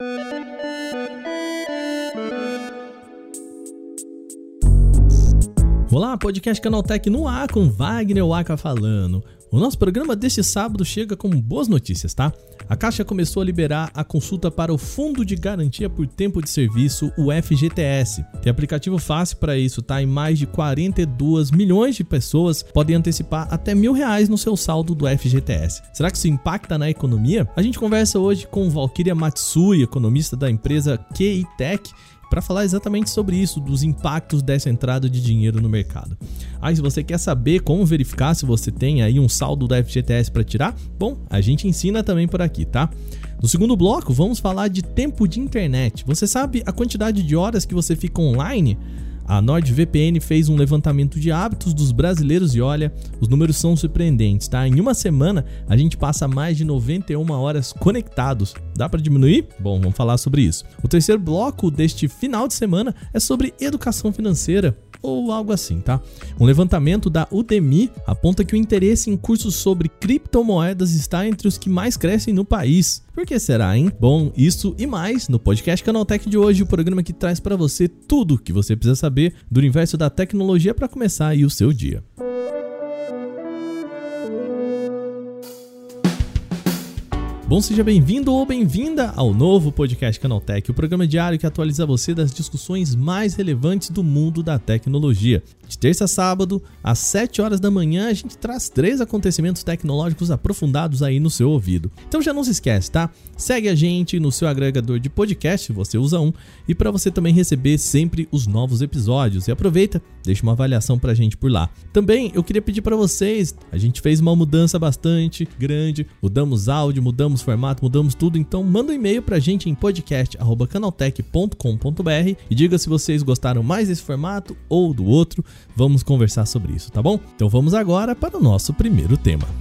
Thank you. Olá, podcast Canaltech no ar com Wagner Waka falando. O nosso programa deste sábado chega com boas notícias, tá? A Caixa começou a liberar a consulta para o Fundo de Garantia por Tempo de Serviço, o FGTS. Tem aplicativo fácil para isso, tá? E mais de 42 milhões de pessoas podem antecipar até mil reais no seu saldo do FGTS. Será que isso impacta na economia? A gente conversa hoje com Valkyria Matsui, economista da empresa QI Tech, para falar exatamente sobre isso, dos impactos dessa entrada de dinheiro no mercado. Aí, se você quer saber como verificar se você tem aí um saldo da FGTS para tirar, bom, a gente ensina também por aqui, tá? No segundo bloco, vamos falar de tempo de internet. Você sabe a quantidade de horas que você fica online? A NordVPN fez um levantamento de hábitos dos brasileiros e olha, os números são surpreendentes, tá? Em uma semana a gente passa mais de 91 horas conectados. Dá para diminuir? Bom, vamos falar sobre isso. O terceiro bloco deste final de semana é sobre educação financeira ou algo assim, tá? Um levantamento da Udemy aponta que o interesse em cursos sobre criptomoedas está entre os que mais crescem no país. Por que será, hein? Bom, isso e mais no podcast Canaltech de hoje, o programa que traz para você tudo que você precisa saber do universo da tecnologia para começar aí o seu dia. Bom, seja bem-vindo ou bem-vinda ao novo podcast Canaltech, o programa diário que atualiza você das discussões mais relevantes do mundo da tecnologia. De terça a sábado, às 7 horas da manhã, a gente traz três acontecimentos tecnológicos aprofundados aí no seu ouvido. Então já não se esquece, tá? Segue a gente no seu agregador de podcast, se você usa um, e para você também receber sempre os novos episódios. E aproveita, deixa uma avaliação pra gente por lá. Também eu queria pedir para vocês, a gente fez uma mudança bastante grande, mudamos áudio, mudamos formato, mudamos tudo, então manda um e-mail pra gente em podcast@canaltech.com.br e diga se vocês gostaram mais desse formato ou do outro. Vamos conversar sobre isso, tá bom? Então vamos agora para o nosso primeiro tema.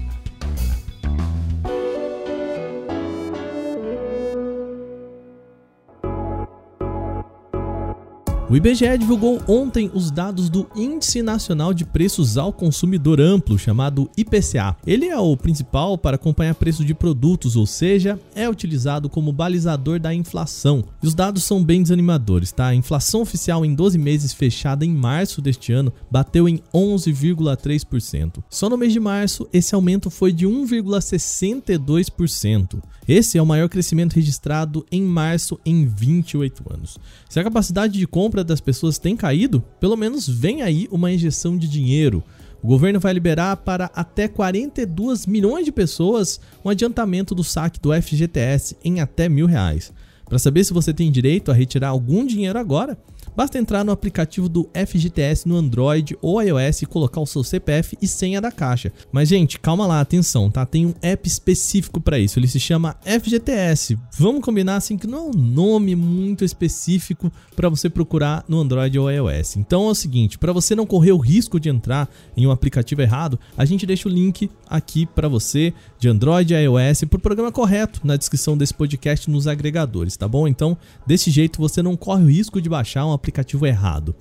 O IBGE divulgou ontem os dados do Índice Nacional de Preços ao Consumidor Amplo, chamado IPCA. Ele é o principal para acompanhar preço de produtos, ou seja, é utilizado como balizador da inflação. E os dados são bem desanimadores, tá? A inflação oficial em 12 meses fechada em março deste ano bateu em 11,3%. Só no mês de março, esse aumento foi de 1,62%. Esse é o maior crescimento registrado em março em 28 anos. Se a capacidade de compra compra das pessoas tem caído, pelo menos vem aí uma injeção de dinheiro. O governo vai liberar para até 42 milhões de pessoas um adiantamento do saque do FGTS em até mil reais. Para saber se você tem direito a retirar algum dinheiro agora, Basta entrar no aplicativo do FGTS no Android ou iOS e colocar o seu CPF e senha da caixa. Mas gente, calma lá, atenção, tá? Tem um app específico para isso. Ele se chama FGTS. Vamos combinar assim que não é um nome muito específico para você procurar no Android ou iOS. Então é o seguinte, para você não correr o risco de entrar em um aplicativo errado, a gente deixa o link aqui para você de Android e iOS para o programa correto na descrição desse podcast nos agregadores, tá bom? Então, desse jeito você não corre o risco de baixar um aplicativo aplicativo errado.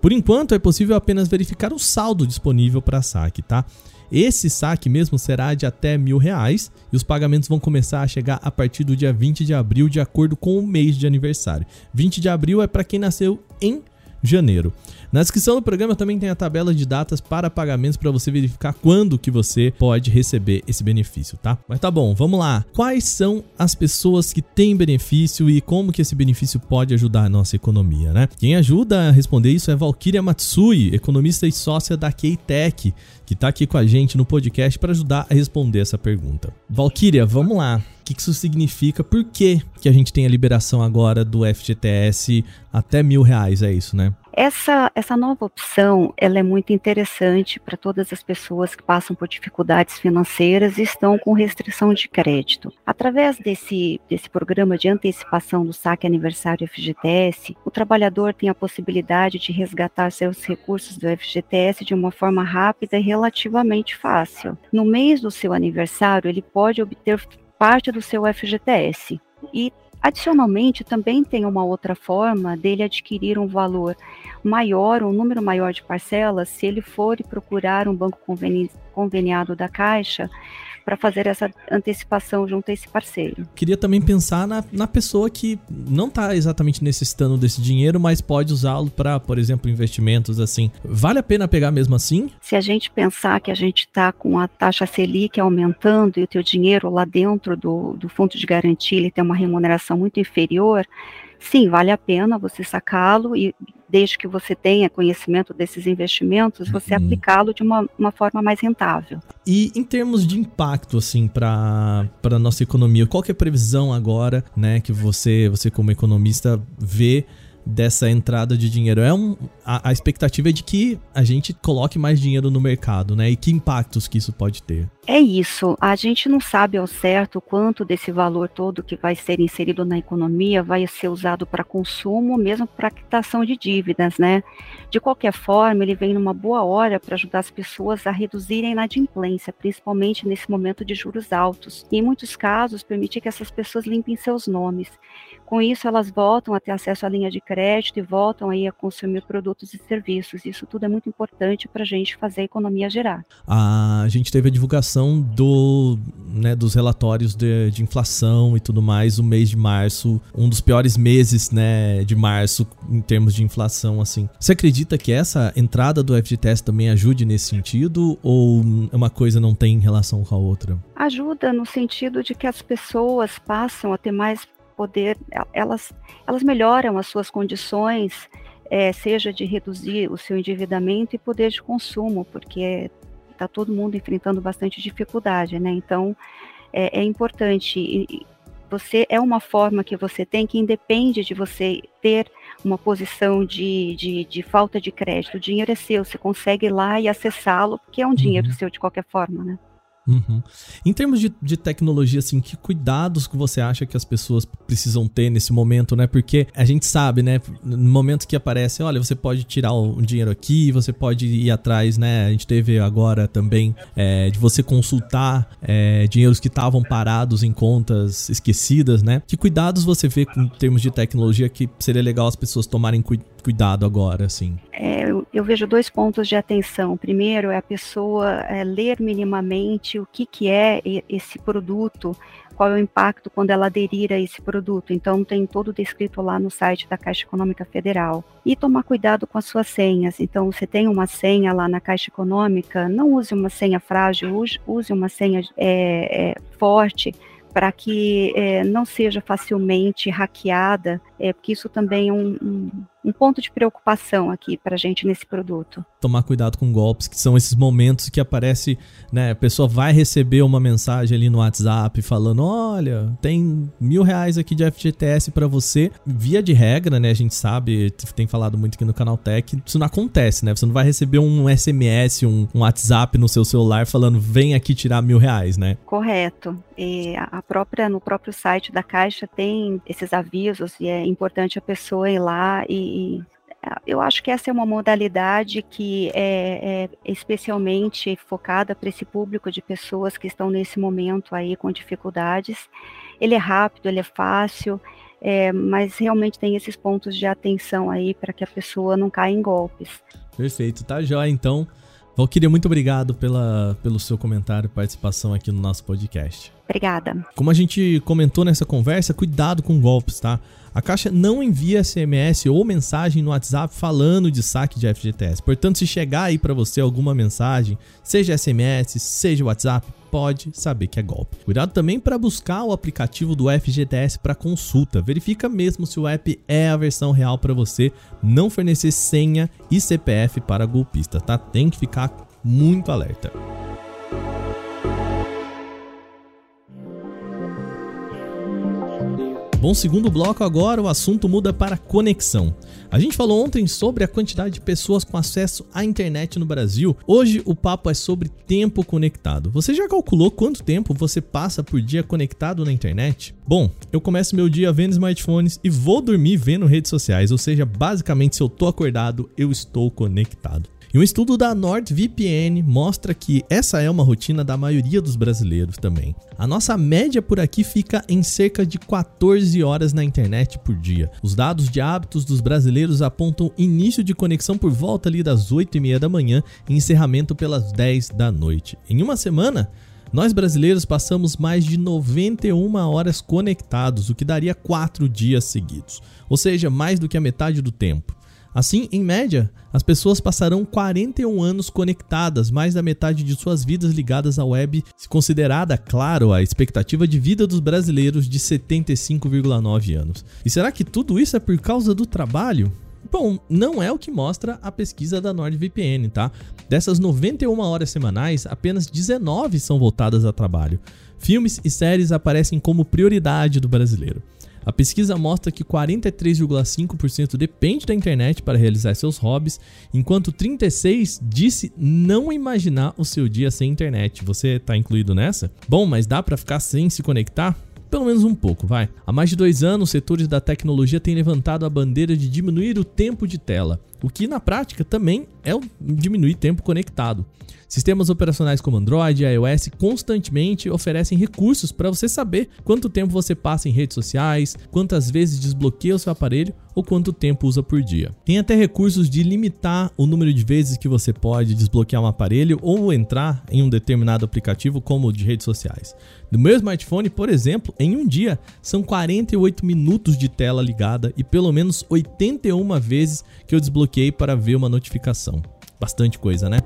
Por enquanto, é possível apenas verificar o saldo disponível para saque, tá? Esse saque mesmo será de até mil reais e os pagamentos vão começar a chegar a partir do dia 20 de abril, de acordo com o mês de aniversário. 20 de abril é para quem nasceu em janeiro. Na descrição do programa também tem a tabela de datas para pagamentos para você verificar quando que você pode receber esse benefício, tá? Mas tá bom, vamos lá. Quais são as pessoas que têm benefício e como que esse benefício pode ajudar a nossa economia, né? Quem ajuda a responder isso é Valkyria Matsui, economista e sócia da Keitech, que está aqui com a gente no podcast para ajudar a responder essa pergunta. Valkyria, vamos lá. O que isso significa? Por que, que a gente tem a liberação agora do FGTS até mil reais? É isso, né? Essa, essa nova opção ela é muito interessante para todas as pessoas que passam por dificuldades financeiras e estão com restrição de crédito. Através desse, desse programa de antecipação do saque aniversário FGTS, o trabalhador tem a possibilidade de resgatar seus recursos do FGTS de uma forma rápida e relativamente fácil. No mês do seu aniversário, ele pode obter parte do seu FGTS e Adicionalmente, também tem uma outra forma dele adquirir um valor maior, um número maior de parcelas, se ele for procurar um banco conveni conveniado da Caixa para fazer essa antecipação junto a esse parceiro. Queria também pensar na, na pessoa que não está exatamente necessitando desse dinheiro, mas pode usá-lo para, por exemplo, investimentos assim. Vale a pena pegar mesmo assim? Se a gente pensar que a gente está com a taxa Selic aumentando e o teu dinheiro lá dentro do, do fundo de garantia ele tem uma remuneração muito inferior, sim, vale a pena você sacá-lo e desde que você tenha conhecimento desses investimentos, você uhum. aplicá-lo de uma, uma forma mais rentável. E em termos de impacto, assim, para a nossa economia, qual que é a previsão agora, né, que você, você como economista vê dessa entrada de dinheiro. É um, a, a, expectativa é de que a gente coloque mais dinheiro no mercado, né? E que impactos que isso pode ter. É isso. A gente não sabe ao certo quanto desse valor todo que vai ser inserido na economia vai ser usado para consumo, mesmo para quitação de dívidas, né? De qualquer forma, ele vem numa boa hora para ajudar as pessoas a reduzirem a inadimplência, principalmente nesse momento de juros altos. E em muitos casos, permitir que essas pessoas limpem seus nomes. Com isso, elas voltam a ter acesso à linha de crédito e voltam aí a consumir produtos e serviços. Isso tudo é muito importante para a gente fazer a economia gerar. A gente teve a divulgação do, né, dos relatórios de, de inflação e tudo mais no mês de março, um dos piores meses né, de março em termos de inflação. assim. Você acredita que essa entrada do FGTS também ajude nesse sentido ou uma coisa não tem relação com a outra? Ajuda no sentido de que as pessoas passam a ter mais poder, elas, elas melhoram as suas condições, é, seja de reduzir o seu endividamento e poder de consumo, porque está todo mundo enfrentando bastante dificuldade, né? Então, é, é importante. Você é uma forma que você tem que independe de você ter uma posição de, de, de, falta de crédito. O dinheiro é seu, você consegue ir lá e acessá-lo, porque é um dinheiro uhum. seu de qualquer forma, né? Uhum. Em termos de, de, tecnologia, assim, que cuidados que você acha que as pessoas precisam ter nesse momento, né? Porque a gente sabe, né? No momento que aparece, olha, você pode tirar um dinheiro aqui, você pode ir atrás, né? A gente teve agora também é, de você consultar é, dinheiros que estavam parados em contas esquecidas, né? Que cuidados você vê em termos de tecnologia que seria legal as pessoas tomarem cuidado? Cuidado agora, assim? É, eu, eu, vejo dois pontos de atenção. Primeiro é a pessoa é, ler minimamente o que, que é esse produto, qual é o impacto quando ela aderir a esse produto. Então, tem todo descrito lá no site da Caixa Econômica Federal. E tomar cuidado com as suas senhas. Então, você tem uma senha lá na Caixa Econômica, não use uma senha frágil, use, uma senha é, é, forte para que é, não seja facilmente hackeada, é, porque isso também é um, um, um ponto de preocupação aqui para gente nesse produto. Tomar cuidado com golpes, que são esses momentos que aparece, né, a pessoa vai receber uma mensagem ali no WhatsApp falando, olha, tem mil reais aqui de FGTS para você. Via de regra, né, a gente sabe, tem falado muito aqui no Canal Tech, isso não acontece, né, você não vai receber um SMS, um, um WhatsApp no seu celular falando, vem aqui tirar mil reais, né? Correto. E a própria, no próprio site da Caixa tem esses avisos e é importante a pessoa ir lá e, e eu acho que essa é uma modalidade que é, é especialmente focada para esse público de pessoas que estão nesse momento aí com dificuldades. Ele é rápido, ele é fácil, é, mas realmente tem esses pontos de atenção aí para que a pessoa não caia em golpes. Perfeito, tá jóia. Então, Valquíria, muito obrigado pela, pelo seu comentário e participação aqui no nosso podcast. Obrigada. Como a gente comentou nessa conversa, cuidado com golpes, tá? A Caixa não envia SMS ou mensagem no WhatsApp falando de saque de FGTS. Portanto, se chegar aí para você alguma mensagem, seja SMS, seja WhatsApp, pode saber que é golpe. Cuidado também para buscar o aplicativo do FGTS para consulta. Verifica mesmo se o app é a versão real para você. Não fornecer senha e CPF para golpista, tá? Tem que ficar muito alerta. Bom, segundo bloco agora, o assunto muda para conexão. A gente falou ontem sobre a quantidade de pessoas com acesso à internet no Brasil. Hoje o papo é sobre tempo conectado. Você já calculou quanto tempo você passa por dia conectado na internet? Bom, eu começo meu dia vendo smartphones e vou dormir vendo redes sociais, ou seja, basicamente se eu tô acordado, eu estou conectado. E um estudo da NordVPN mostra que essa é uma rotina da maioria dos brasileiros também. A nossa média por aqui fica em cerca de 14 horas na internet por dia. Os dados de hábitos dos brasileiros apontam início de conexão por volta ali das 8 e meia da manhã e encerramento pelas 10 da noite. Em uma semana, Nós brasileiros passamos mais de 91 horas conectados, o que daria 4 dias seguidos, ou seja, mais do que a metade do tempo. Assim, em média, as pessoas passarão 41 anos conectadas, mais da metade de suas vidas ligadas à web, se considerada, claro, a expectativa de vida dos brasileiros de 75,9 anos. E será que tudo isso é por causa do trabalho? Bom, não é o que mostra a pesquisa da NordVPN, tá? Dessas 91 horas semanais, apenas 19 são voltadas a trabalho. Filmes e séries aparecem como prioridade do brasileiro. A pesquisa mostra que 43,5% depende da internet para realizar seus hobbies, enquanto 36% disse não imaginar o seu dia sem internet. Você está incluído nessa? Bom, mas dá para ficar sem se conectar? Pelo menos um pouco, vai. Há mais de dois anos, setores da tecnologia têm levantado a bandeira de diminuir o tempo de tela, o que na prática também é diminuir tempo conectado. Sistemas operacionais como Android e iOS constantemente oferecem recursos para você saber quanto tempo você passa em redes sociais, quantas vezes desbloqueia o seu aparelho ou quanto tempo usa por dia. Tem até recursos de limitar o número de vezes que você pode desbloquear um aparelho ou entrar em um determinado aplicativo, como de redes sociais. No meu smartphone, por exemplo, em um dia são 48 minutos de tela ligada e pelo menos 81 vezes que eu desbloqueei para ver uma notificação. Bastante coisa, né?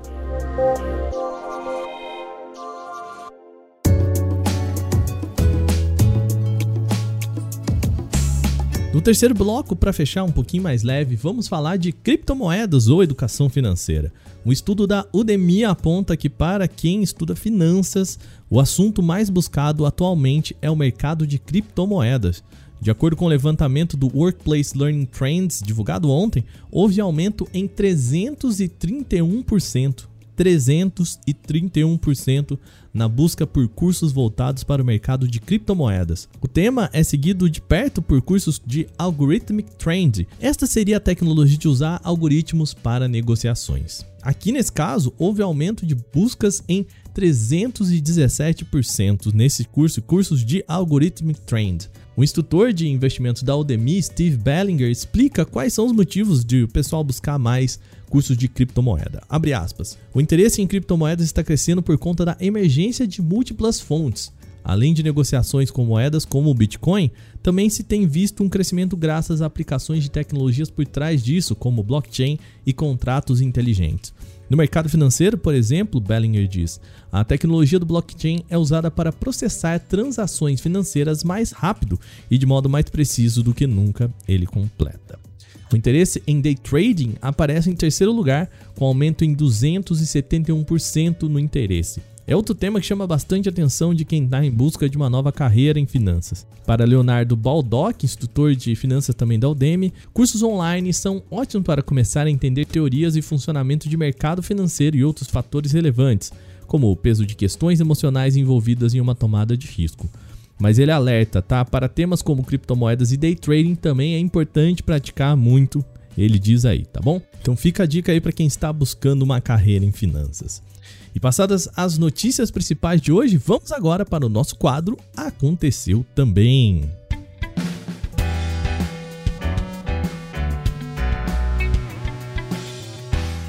No terceiro bloco, para fechar um pouquinho mais leve, vamos falar de criptomoedas ou educação financeira. Um estudo da Udemy aponta que para quem estuda finanças, o assunto mais buscado atualmente é o mercado de criptomoedas. De acordo com o levantamento do Workplace Learning Trends divulgado ontem, houve aumento em 331%. 331% na busca por cursos voltados para o mercado de criptomoedas. O tema é seguido de perto por cursos de Algorithmic Trend. Esta seria a tecnologia de usar algoritmos para negociações. Aqui nesse caso, houve aumento de buscas em 317% nesse curso, cursos de Algorithmic Trend. O instrutor de investimentos da Udemy, Steve Bellinger, explica quais são os motivos de o pessoal buscar mais cursos de criptomoeda. Abre aspas. O interesse em criptomoedas está crescendo por conta da emergência de múltiplas fontes. Além de negociações com moedas como o Bitcoin, também se tem visto um crescimento graças a aplicações de tecnologias por trás disso, como blockchain e contratos inteligentes. No mercado financeiro, por exemplo, Bellinger diz, a tecnologia do blockchain é usada para processar transações financeiras mais rápido e de modo mais preciso do que nunca ele completa. O interesse em day trading aparece em terceiro lugar, com aumento em 271% no interesse. É outro tema que chama bastante atenção de quem está em busca de uma nova carreira em finanças. Para Leonardo Baldock, instrutor de finanças também da Udemy, cursos online são ótimos para começar a entender teorias e funcionamento de mercado financeiro e outros fatores relevantes, como o peso de questões emocionais envolvidas em uma tomada de risco. Mas ele alerta, tá? Para temas como criptomoedas e day trading também é importante praticar muito, ele diz aí, tá bom? Então fica a dica aí para quem está buscando uma carreira em finanças. E passadas as notícias principais de hoje, vamos agora para o nosso quadro Aconteceu Também.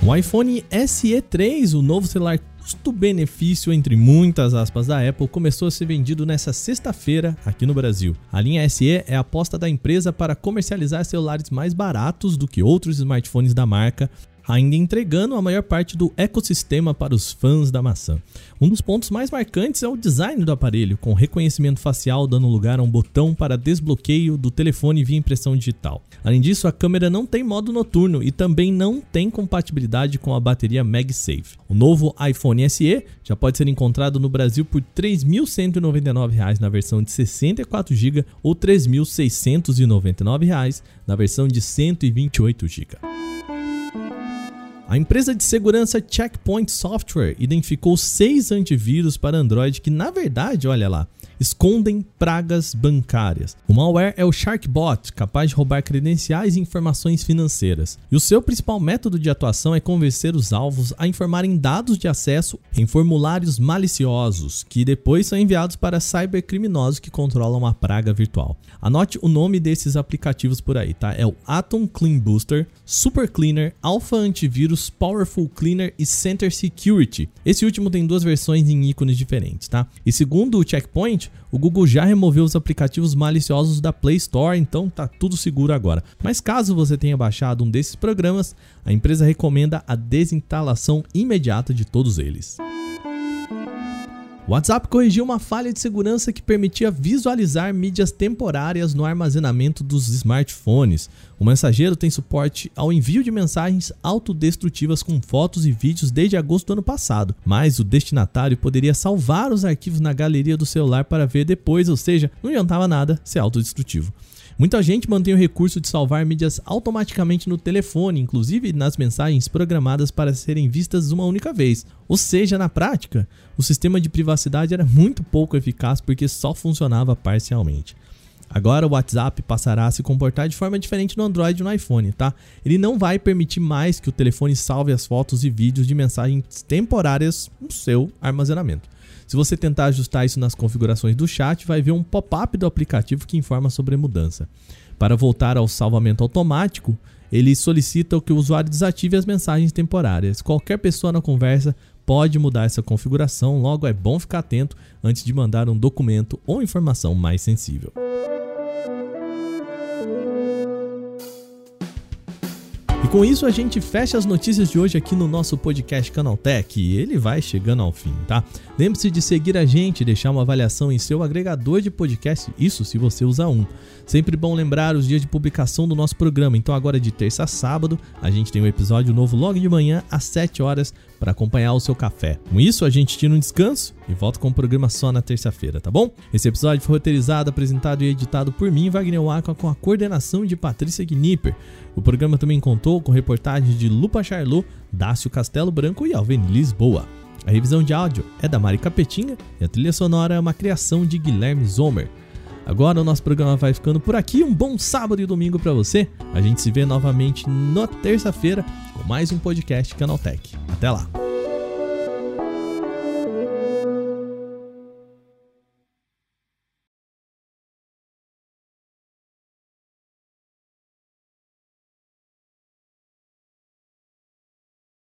O iPhone SE3, o novo celular custo-benefício entre muitas aspas da Apple, começou a ser vendido nesta sexta-feira aqui no Brasil. A linha SE é a aposta da empresa para comercializar celulares mais baratos do que outros smartphones da marca, ainda entregando a maior parte do ecossistema para os fãs da maçã. Um dos pontos mais marcantes é o design do aparelho, com reconhecimento facial dando lugar a um botão para desbloqueio do telefone via impressão digital. Além disso, a câmera não tem modo noturno e também não tem compatibilidade com a bateria MagSafe. O novo iPhone SE já pode ser encontrado no Brasil por R$ 3.199 na versão de 64GB ou R$ 3.699 na versão de 128GB. A empresa de segurança Checkpoint Software identificou seis antivírus para Android que, na verdade, olha lá, escondem pragas bancárias. O malware é o Sharkbot, capaz de roubar credenciais e informações financeiras. E o seu principal método de atuação é convencer os alvos a informarem dados de acesso em formulários maliciosos, que depois são enviados para cybercriminosos que controlam a praga virtual. Anote o nome desses aplicativos por aí, tá? É o Atom Clean Booster, Super Cleaner, Alpha Antivírus, Powerful Cleaner e Center Security. Esse último tem duas versões em ícones diferentes, tá? E segundo o Checkpoint, o Google já removeu os aplicativos maliciosos da Play Store, então tá tudo seguro agora. Mas caso você tenha baixado um desses programas, a empresa recomenda a desinstalação imediata de todos eles. O WhatsApp corrigiu uma falha de segurança que permitia visualizar mídias temporárias no armazenamento dos smartphones. O mensageiro tem suporte ao envio de mensagens autodestrutivas com fotos e vídeos desde agosto do ano passado, mas o destinatário poderia salvar os arquivos na galeria do celular para ver depois, ou seja, não adiantava nada ser autodestrutivo. Muita gente mantém o recurso de salvar mídias automaticamente no telefone, inclusive nas mensagens programadas para serem vistas uma única vez. Ou seja, na prática, o sistema de privacidade era muito pouco eficaz porque só funcionava parcialmente. Agora o WhatsApp passará a se comportar de forma diferente no Android e no iPhone, tá? Ele não vai permitir mais que o telefone salve as fotos e vídeos de mensagens temporárias no seu armazenamento. Se você tentar ajustar isso nas configurações do chat, vai ver um pop-up do aplicativo que informa sobre a mudança. Para voltar ao salvamento automático, ele solicita que o usuário desative as mensagens temporárias. Qualquer pessoa na conversa pode mudar essa configuração, logo é bom ficar atento antes de mandar um documento ou informação mais sensível. E com isso a gente fecha as notícias de hoje aqui no nosso podcast Canaltech e ele vai chegando ao fim, tá? Lembre-se de seguir a gente deixar uma avaliação em seu agregador de podcast, isso se você usa um. Sempre bom lembrar os dias de publicação do nosso programa, então agora de terça a sábado a gente tem um episódio novo logo de manhã às 7 horas para acompanhar o seu café. Com isso, a gente tira um descanso e volta com o programa só na terça-feira, tá bom? Esse episódio foi roteirizado, apresentado e editado por mim, Wagner Waka, com a coordenação de Patrícia Gnipper. O programa também contou com reportagens de Lupa Charlot, Dácio Castelo Branco e Alveni Lisboa. A revisão de áudio é da Mari Capetinha e a trilha sonora é uma criação de Guilherme Zomer. Agora o nosso programa vai ficando por aqui. Um bom sábado e domingo para você. A gente se vê novamente na terça-feira com mais um podcast Canaltech. Até lá.